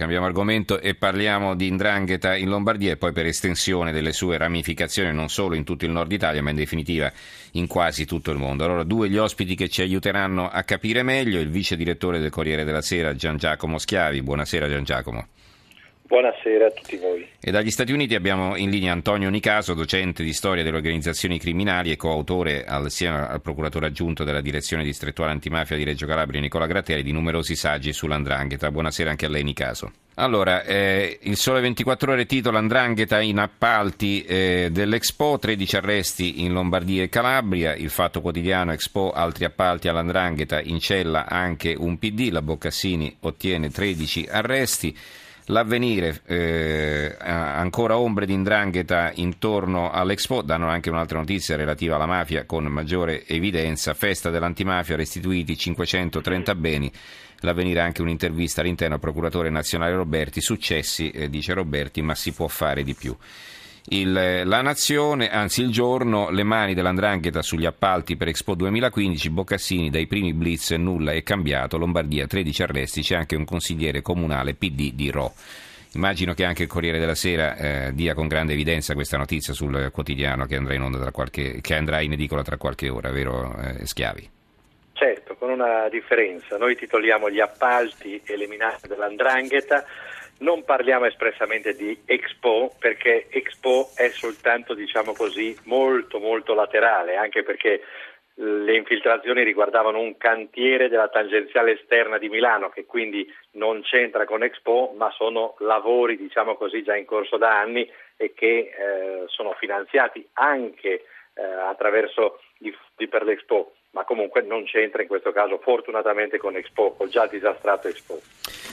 Cambiamo argomento e parliamo di Indrangheta in Lombardia e poi per estensione delle sue ramificazioni non solo in tutto il nord Italia ma in definitiva in quasi tutto il mondo. Allora due gli ospiti che ci aiuteranno a capire meglio, il vice direttore del Corriere della Sera Gian Giacomo Schiavi. Buonasera Gian Giacomo. Buonasera a tutti voi. E dagli Stati Uniti abbiamo in linea Antonio Nicaso, docente di storia delle organizzazioni criminali e coautore assieme al procuratore aggiunto della direzione distrettuale antimafia di Reggio Calabria Nicola Gratteri di numerosi saggi sull'andrangheta. Buonasera anche a lei Nicaso. Allora, eh, il Sole 24 Ore titola Andrangheta in appalti eh, dell'Expo, 13 arresti in Lombardia e Calabria, il Fatto Quotidiano Expo, altri appalti all'Andrangheta, in cella anche un PD, la Boccassini ottiene 13 arresti. L'avvenire, eh, ancora ombre di indrangheta intorno all'Expo, danno anche un'altra notizia relativa alla mafia con maggiore evidenza, festa dell'antimafia, restituiti 530 beni, l'avvenire anche un'intervista all'interno al procuratore nazionale Roberti, successi, eh, dice Roberti, ma si può fare di più. Il, la nazione, anzi il giorno, le mani dell'andrangheta sugli appalti per Expo 2015, Boccassini dai primi blitz nulla è cambiato, Lombardia 13 arresti, c'è anche un consigliere comunale PD di Ro. Immagino che anche il Corriere della Sera eh, dia con grande evidenza questa notizia sul quotidiano che andrà in, onda qualche, che andrà in edicola tra qualche ora, vero eh, Schiavi? Certo, con una differenza. Noi titoliamo gli appalti eliminati dall'andrangheta non parliamo espressamente di Expo perché Expo è soltanto, diciamo così, molto molto laterale, anche perché le infiltrazioni riguardavano un cantiere della tangenziale esterna di Milano che quindi non c'entra con Expo ma sono lavori diciamo così già in corso da anni e che eh, sono finanziati anche eh, attraverso i fondi per l'Expo ma comunque non c'entra in questo caso fortunatamente con Expo o già disastrato Expo.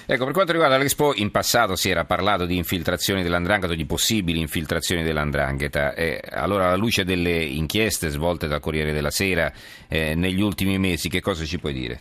Ecco, per quanto riguarda l'Expo, in passato si era parlato di infiltrazioni dell'andrangheta, di possibili infiltrazioni dell'andrangheta. Eh, allora, alla luce delle inchieste svolte dal Corriere della Sera eh, negli ultimi mesi, che cosa ci puoi dire?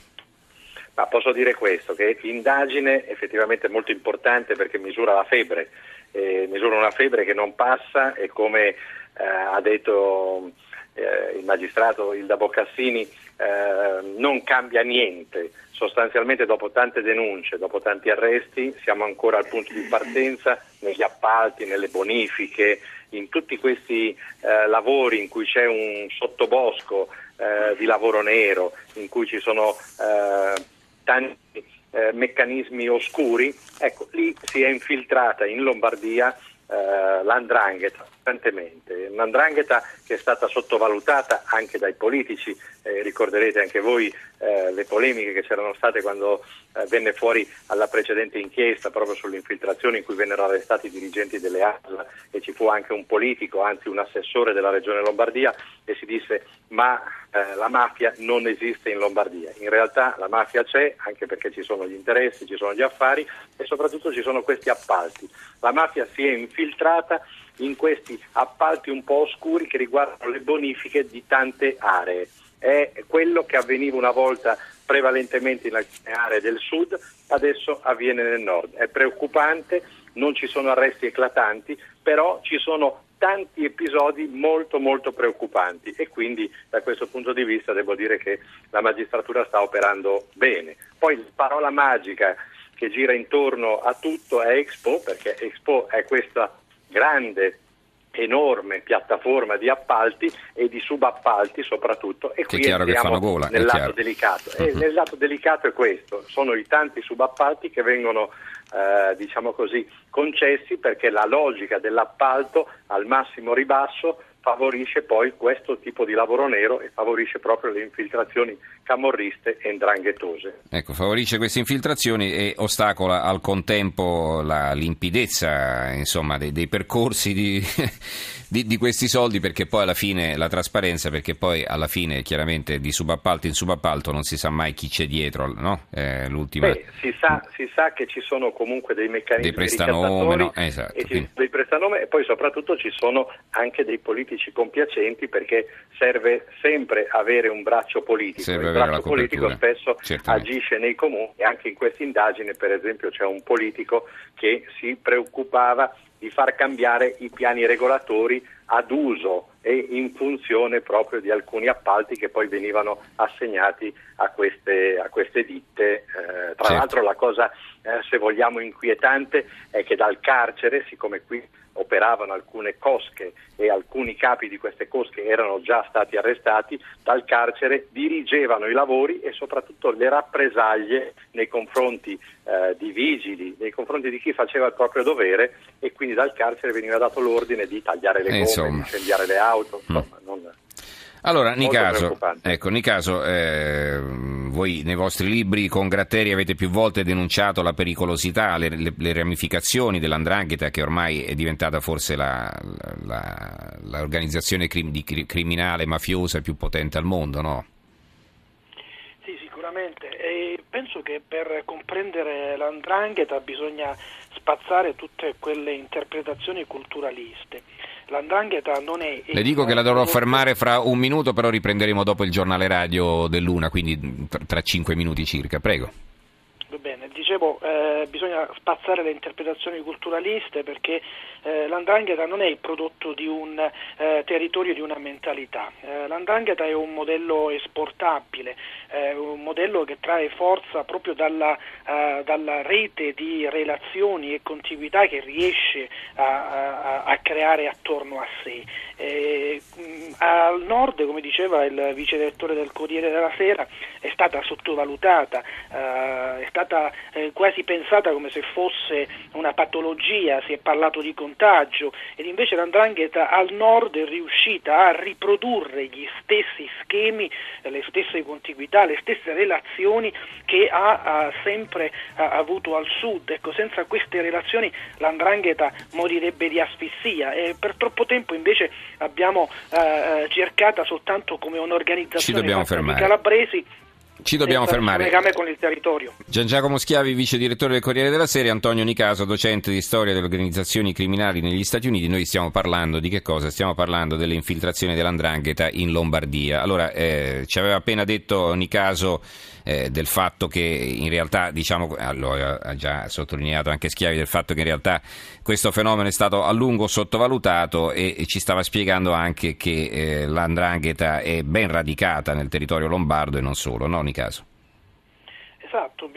Ma posso dire questo, che l'indagine effettivamente è molto importante perché misura la febbre, eh, misura una febbre che non passa e come eh, ha detto eh, il magistrato Ilda Boccassini eh, non cambia niente, sostanzialmente dopo tante denunce, dopo tanti arresti siamo ancora al punto di partenza negli appalti, nelle bonifiche, in tutti questi eh, lavori in cui c'è un sottobosco eh, di lavoro nero, in cui ci sono eh, tanti eh, meccanismi oscuri, ecco lì si è infiltrata in Lombardia l'andrangheta costantemente. Un'andrangheta che è stata sottovalutata anche dai politici, eh, ricorderete anche voi eh, le polemiche che c'erano state quando eh, venne fuori alla precedente inchiesta proprio sulle infiltrazioni in cui vennero arrestati i dirigenti delle ASL e ci fu anche un politico, anzi un assessore della regione Lombardia e si disse ma eh, la mafia non esiste in Lombardia. In realtà la mafia c'è anche perché ci sono gli interessi, ci sono gli affari e soprattutto ci sono questi appalti. La mafia si è infiltrata in questi appalti un po' oscuri che riguardano le bonifiche di tante aree. È quello che avveniva una volta prevalentemente in alcune aree del sud, adesso avviene nel nord. È preoccupante, non ci sono arresti eclatanti, però ci sono tanti episodi molto molto preoccupanti e quindi da questo punto di vista devo dire che la magistratura sta operando bene. Poi la parola magica che gira intorno a tutto è Expo, perché Expo è questa grande enorme piattaforma di appalti e di subappalti soprattutto e qui entriamo gola, nel lato delicato. Uh-huh. E nel lato delicato è questo, sono i tanti subappalti che vengono eh, diciamo così, concessi perché la logica dell'appalto al massimo ribasso favorisce poi questo tipo di lavoro nero e favorisce proprio le infiltrazioni camorriste e indranghetose. Ecco, favorisce queste infiltrazioni e ostacola al contempo la limpidezza insomma, dei, dei percorsi di, di, di, questi soldi perché poi alla fine la trasparenza, perché poi alla fine chiaramente di subappalto in subappalto non si sa mai chi c'è dietro, no? Eh, l'ultima... Beh, si, sa, si, sa, che ci sono comunque dei meccanismi dei prestanome, no? esatto, ci, dei prestanome e poi soprattutto ci sono anche dei politici compiacenti perché serve sempre avere un braccio politico. Serve Il braccio politico spesso certamente. agisce nei comuni e anche in questa indagine per esempio c'è un politico che si preoccupava di far cambiare i piani regolatori ad uso e in funzione proprio di alcuni appalti che poi venivano assegnati a queste, a queste ditte. Eh, tra certo. l'altro la cosa, eh, se vogliamo, inquietante è che dal carcere, siccome qui operavano alcune cosche e alcuni capi di queste cosche erano già stati arrestati, dal carcere dirigevano i lavori e soprattutto le rappresaglie nei confronti eh, di vigili, nei confronti di chi faceva il proprio dovere e quindi dal carcere veniva dato l'ordine di tagliare le gomme, di incendiare le auto. Mm. Insomma, mm. non, allora, Nicaso, ecco, Nicaso eh, voi nei vostri libri con Gratteri avete più volte denunciato la pericolosità, le, le, le ramificazioni dell'andrangheta che ormai è diventata forse l'organizzazione crim, criminale mafiosa più potente al mondo, no? Sì, sicuramente. E penso che per comprendere l'andrangheta bisogna spazzare tutte quelle interpretazioni culturaliste L'andrangheta non è... Le dico che la dovrò fermare fra un minuto, però riprenderemo dopo il giornale radio dell'una, quindi tra cinque minuti circa. Prego. Va bene, dicevo, eh, bisogna spazzare le interpretazioni culturaliste perché eh, l'andrangheta non è il prodotto di un eh, territorio, di una mentalità. Eh, l'andrangheta è un modello esportabile, un modello che trae forza proprio dalla, eh, dalla, rete di relazioni e contiguità che riesce a, a, a creare attorno a sé. Eh, al nord, come diceva il vice direttore del Corriere della Sera, è stata sottovalutata, eh, è stata eh, quasi pensata come se fosse una patologia, si è parlato di contagio ed invece l'andrangheta al nord è riuscita a riprodurre gli stessi schemi, le stesse contiguità, le stesse relazioni che ha, ha sempre ha avuto al sud. Ecco, senza queste relazioni l'andrangheta morirebbe di asfissia e per troppo tempo invece abbiamo eh, eh cercata soltanto come un'organizzazione di calabresi ci dobbiamo fermare. legame con il territorio. Gian Giacomo Schiavi, vice direttore del Corriere della Sera, Antonio Nicaso, docente di storia delle organizzazioni criminali negli Stati Uniti. Noi stiamo parlando di che cosa? Stiamo parlando delle infiltrazioni dell'andrangheta in Lombardia. Allora, eh, ci aveva appena detto Nicaso eh, del fatto che in realtà, diciamo, allora, ha già sottolineato anche Schiavi del fatto che in realtà questo fenomeno è stato a lungo sottovalutato e, e ci stava spiegando anche che eh, l'andrangheta è ben radicata nel territorio lombardo e non solo, no? Caso. Esatto,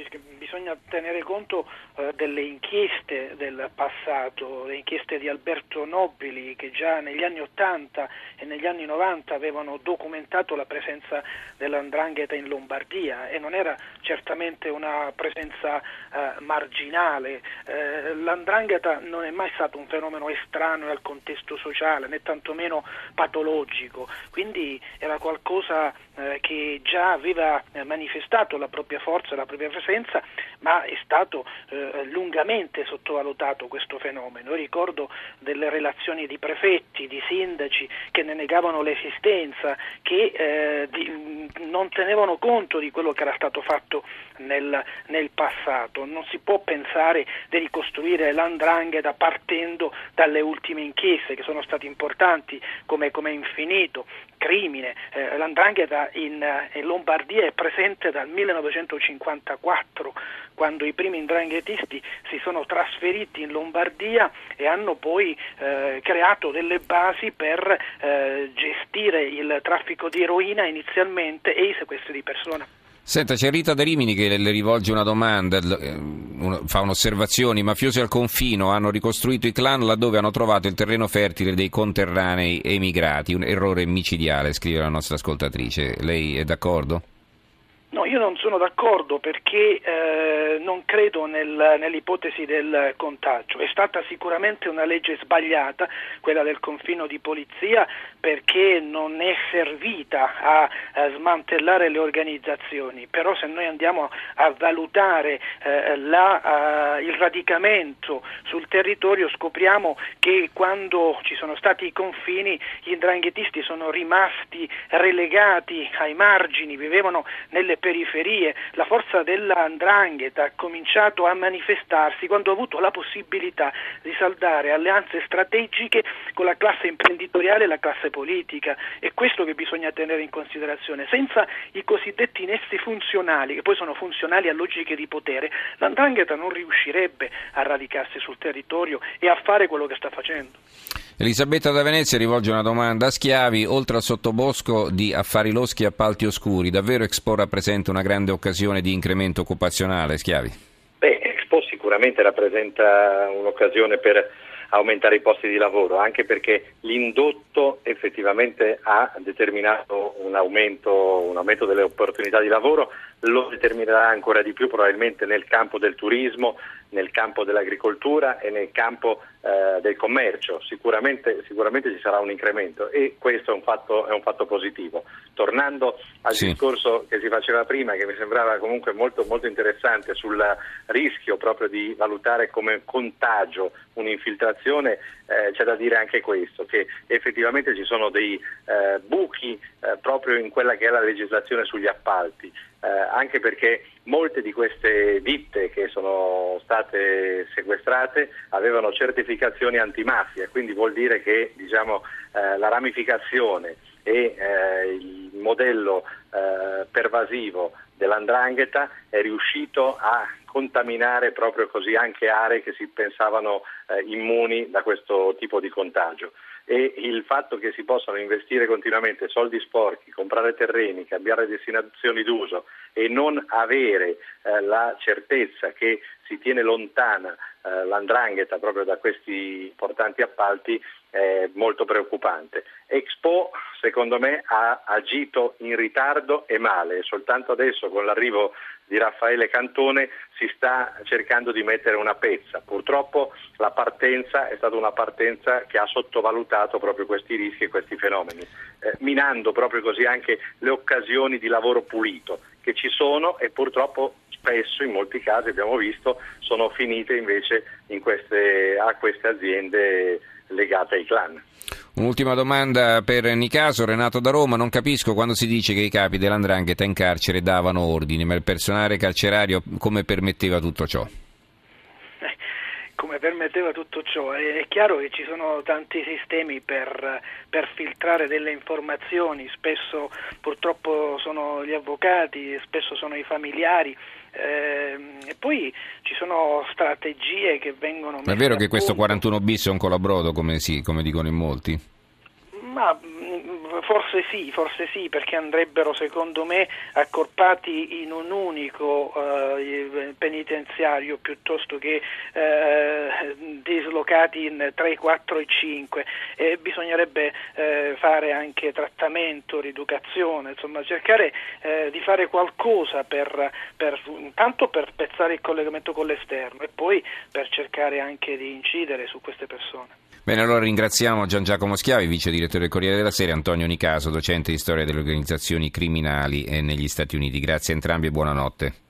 bisogna tenere conto eh, delle inchieste del passato, le inchieste di Alberto Nobili che già negli anni 80 e negli anni 90 avevano documentato la presenza dell'andrangheta in Lombardia e non era certamente una presenza eh, marginale. Eh, l'andrangheta non è mai stato un fenomeno estraneo al contesto sociale né tantomeno patologico, quindi era qualcosa eh, che già aveva eh, manifestato la propria forza, la propria presenza, ma è stato eh, lungamente sottovalutato questo fenomeno. ricordo delle relazioni di prefetti, di sindaci che ne negavano l'esistenza, che eh, di, non tenevano conto di quello che era stato fatto nel, nel, passato. Non si può pensare di ricostruire l'andrangheta partendo dalle ultime inchieste che sono state importanti come, come infinito crimine. Eh, l'andrangheta in, in, Lombardia è presente dal 1954, quando i primi indranghetisti si sono trasferiti in Lombardia e hanno poi eh, creato delle basi per eh, gestire il traffico di eroina inizialmente e i sequestri di persona. Senta, c'è Rita De Rimini che le rivolge una domanda, eh, fa un'osservazione. I mafiosi al confino hanno ricostruito i clan laddove hanno trovato il terreno fertile dei conterranei emigrati. Un errore micidiale, scrive la nostra ascoltatrice. Lei è d'accordo? Io non sono d'accordo perché eh, non credo nel, nell'ipotesi del contagio. È stata sicuramente una legge sbagliata, quella del confino di polizia, perché non è servita a, a smantellare le organizzazioni. Però se noi andiamo a valutare eh, la, uh, il radicamento sul territorio scopriamo che quando ci sono stati i confini gli indranghetisti sono rimasti relegati ai margini, vivevano nelle periferie, la forza dell'andrangheta ha cominciato a manifestarsi quando ha avuto la possibilità di saldare alleanze strategiche con la classe imprenditoriale e la classe politica. È questo che bisogna tenere in considerazione. Senza i cosiddetti nessi funzionali, che poi sono funzionali a logiche di potere, l'andrangheta non riuscirebbe a radicarsi sul territorio e a fare quello che sta facendo. Elisabetta da Venezia rivolge una domanda a Schiavi. Oltre al sottobosco di affari loschi e appalti oscuri, davvero Expo rappresenta una grande occasione di incremento occupazionale? Schiavi? Beh, Expo sicuramente rappresenta un'occasione per aumentare i posti di lavoro, anche perché l'indotto effettivamente ha determinato un aumento, un aumento delle opportunità di lavoro, lo determinerà ancora di più probabilmente nel campo del turismo, nel campo dell'agricoltura e nel campo eh, del commercio. Sicuramente, sicuramente, ci sarà un incremento e questo è un fatto, è un fatto positivo. Tornando al sì. discorso che si faceva prima, che mi sembrava comunque molto, molto interessante sul rischio proprio di valutare come contagio un'infiltrazione, eh, c'è da dire anche questo, che effettivamente ci sono dei eh, buchi eh, proprio in quella che è la legislazione sugli appalti eh, anche perché molte di queste ditte che sono state sequestrate avevano certificazioni antimafia, quindi vuol dire che diciamo, eh, la ramificazione e il modello pervasivo dell'andrangheta è riuscito a contaminare proprio così anche aree che si pensavano eh, immuni da questo tipo di contagio e il fatto che si possano investire continuamente soldi sporchi, comprare terreni, cambiare destinazioni d'uso e non avere eh, la certezza che si tiene lontana eh, l'andrangheta proprio da questi importanti appalti è molto preoccupante. Expo secondo me ha agito in ritardo e male, soltanto adesso con l'arrivo di Raffaele Cantone si sta cercando di mettere una pezza. Purtroppo la partenza è stata una partenza che ha sottovalutato proprio questi rischi e questi fenomeni, eh, minando proprio così anche le occasioni di lavoro pulito che ci sono e purtroppo spesso in molti casi abbiamo visto sono finite invece queste, a queste aziende legate ai clan. Un'ultima domanda per Nicaso, Renato da Roma. Non capisco quando si dice che i capi dell'andrangheta in carcere davano ordini, ma il personale carcerario come permetteva tutto ciò? Come permetteva tutto ciò. È chiaro che ci sono tanti sistemi per, per, filtrare delle informazioni, spesso purtroppo sono gli avvocati, spesso sono i familiari. Eh, e poi ci sono strategie che vengono Ma è vero che questo 41 bis è un colabrodo, come, si, come dicono in molti? Ma Forse sì, forse sì, perché andrebbero secondo me accorpati in un unico eh, penitenziario piuttosto che eh, dislocati in 3, 4 e 5 e bisognerebbe eh, fare anche trattamento, rieducazione, insomma cercare eh, di fare qualcosa per, per, intanto per pezzare il collegamento con l'esterno e poi per cercare anche di incidere su queste persone. Bene, allora ringraziamo Gian Giacomo Schiavi, vice direttore del Corriere della Sera, Antonio Nicaso, docente di storia delle organizzazioni criminali negli Stati Uniti. Grazie a entrambi e buonanotte.